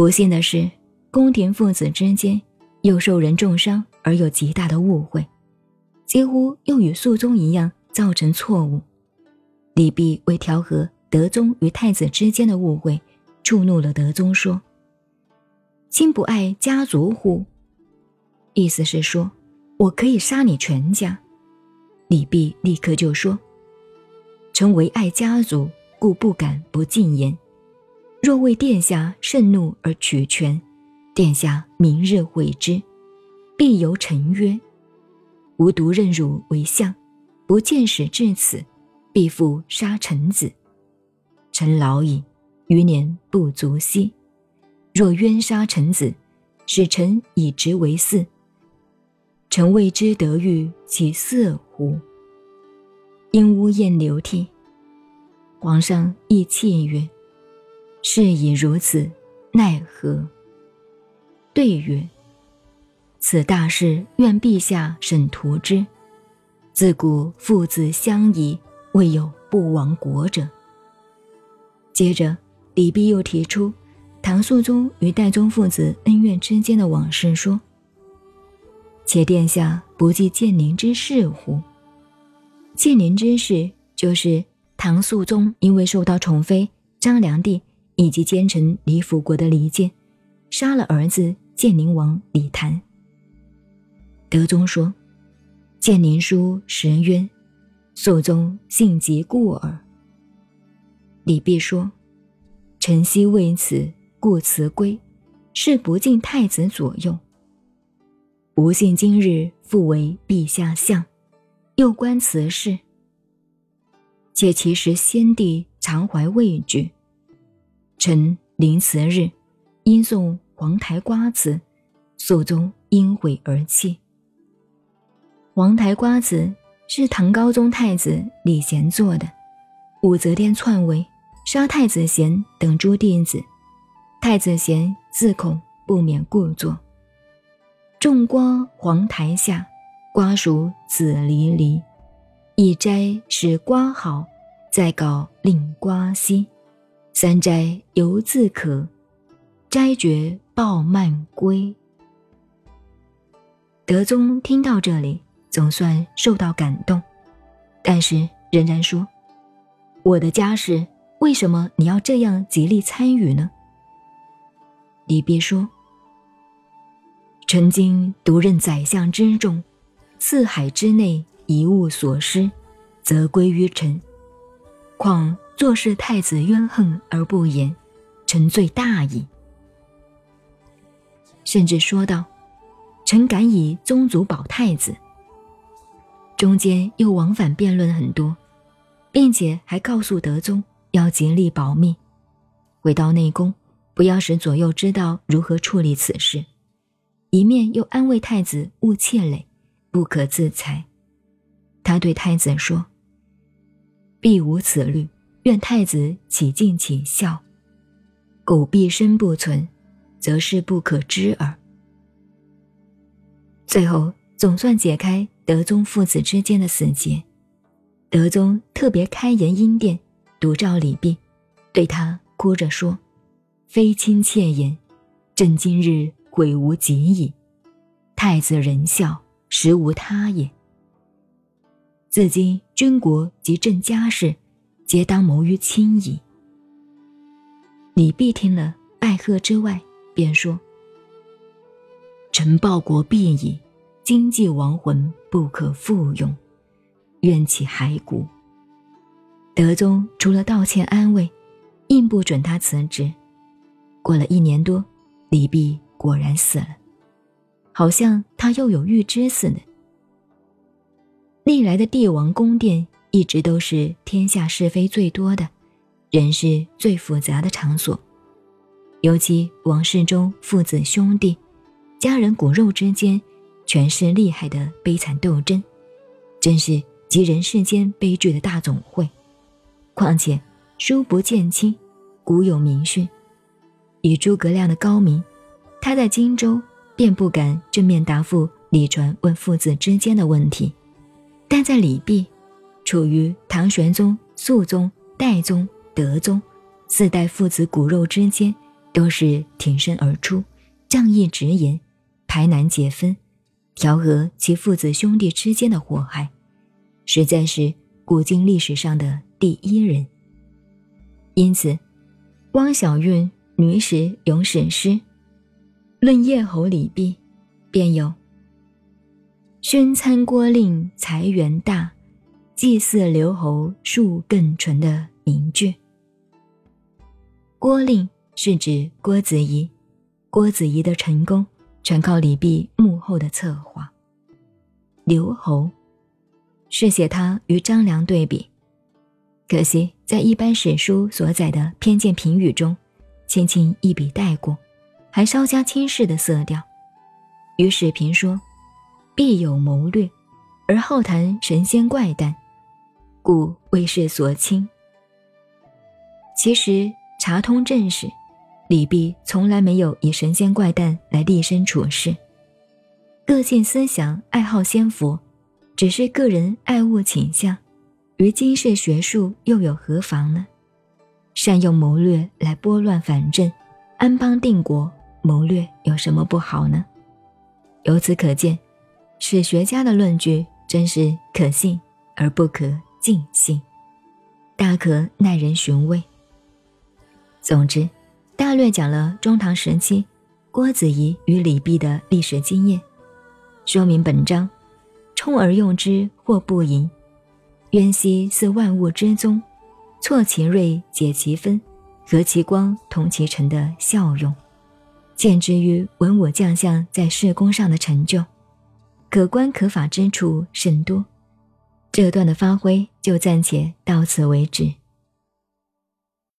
不幸的是，宫廷父子之间又受人重伤而有极大的误会，几乎又与肃宗一样造成错误。李泌为调和德宗与太子之间的误会，触怒了德宗，说：“亲不爱家族乎？”意思是说，我可以杀你全家。李泌立刻就说：“臣唯爱家族，故不敢不进言。若为殿下盛怒而取权，殿下明日悔之，必由臣曰：吾独任汝为相，不见使至此，必复杀臣子。臣老矣，余年不足惜。若冤杀臣子，使臣以职为嗣。”臣未知得欲其色乎？因呜咽流涕。皇上亦泣曰：“事已如此，奈何？”对曰：“此大事，愿陛下审图之。自古父子相依，未有不亡国者。”接着，李泌又提出唐肃宗与代宗父子恩怨之间的往事，说。且殿下不记建宁之事乎？建宁之事就是唐肃宗因为受到宠妃张良娣以及奸臣李辅国的离间，杀了儿子建宁王李谭。德宗说：“建宁书实冤，肃宗性急故耳。”李泌说：“臣昔为此故辞归，是不敬太子左右。”不幸今日复为陛下相，又观此事。且其实先帝常怀畏惧。臣临辞日，因送黄台瓜子，肃宗因悔而泣。黄台瓜子是唐高宗太子李贤做的，武则天篡位，杀太子贤等诸弟子，太子贤自恐不免故作。种瓜黄台下，瓜熟子离离。一摘使瓜好，再搞令瓜稀。三斋犹自可，斋绝抱慢归。德宗听到这里，总算受到感动，但是仍然说：“我的家事，为什么你要这样极力参与呢？”李泌说。臣今独任宰相之重，四海之内一物所失，则归于臣。况坐视太子冤恨而不言，臣罪大矣。甚至说道：“臣敢以宗族保太子。”中间又往返辩论很多，并且还告诉德宗要竭力保密，回到内宫，不要使左右知道如何处理此事。一面又安慰太子勿怯馁，不可自裁。他对太子说：“必无此虑，愿太子起敬起孝。苟必身不存，则是不可知耳。”最后总算解开德宗父子之间的死结。德宗特别开言阴殿，独召李泌，对他哭着说：“非亲切言，朕今日。”悔无及矣，太子仁孝，实无他也。自今军国及朕家事，皆当谋于亲矣。李泌听了，拜贺之外，便说：“臣报国必矣，今既亡魂，不可复用，愿起骸骨。”德宗除了道歉安慰，硬不准他辞职。过了一年多，李泌。果然死了，好像他又有预知似的。历来的帝王宫殿一直都是天下是非最多的，人事最复杂的场所，尤其王室中父子兄弟、家人骨肉之间，全是厉害的悲惨斗争，真是集人世间悲剧的大总会。况且书不见亲，古有名训，以诸葛亮的高明。他在荆州便不敢正面答复李传问父子之间的问题，但在李泌处于唐玄宗、肃宗、代宗、德宗四代父子骨肉之间，都是挺身而出，仗义直言，排难解纷，调和其父子兄弟之间的祸害，实在是古今历史上的第一人。因此，汪小运《女史咏史诗》论叶侯李泌，便有“宣参郭令财源大，祭祀刘侯数更纯”的名句。郭令是指郭子仪，郭子仪的成功全靠李泌幕后的策划。刘侯是写他与张良对比。可惜，在一般史书所载的偏见评语中，轻轻一笔带过，还稍加轻视的色调。于史评说，必有谋略，而好谈神仙怪诞，故为世所轻。其实查通正史，李泌从来没有以神仙怪诞来立身处世，个性思想爱好仙佛，只是个人爱物倾向。于今世学术又有何妨呢？善用谋略来拨乱反正，安邦定国，谋略有什么不好呢？由此可见，史学家的论据真是可信而不可尽兴，大可耐人寻味。总之，大略讲了中唐时期郭子仪与李泌的历史经验，说明本章充而用之或不盈。渊兮似万物之宗，错其锐，解其分，和其光，同其尘的效用，见之于文武将相在事功上的成就，可观可法之处甚多。这段的发挥就暂且到此为止。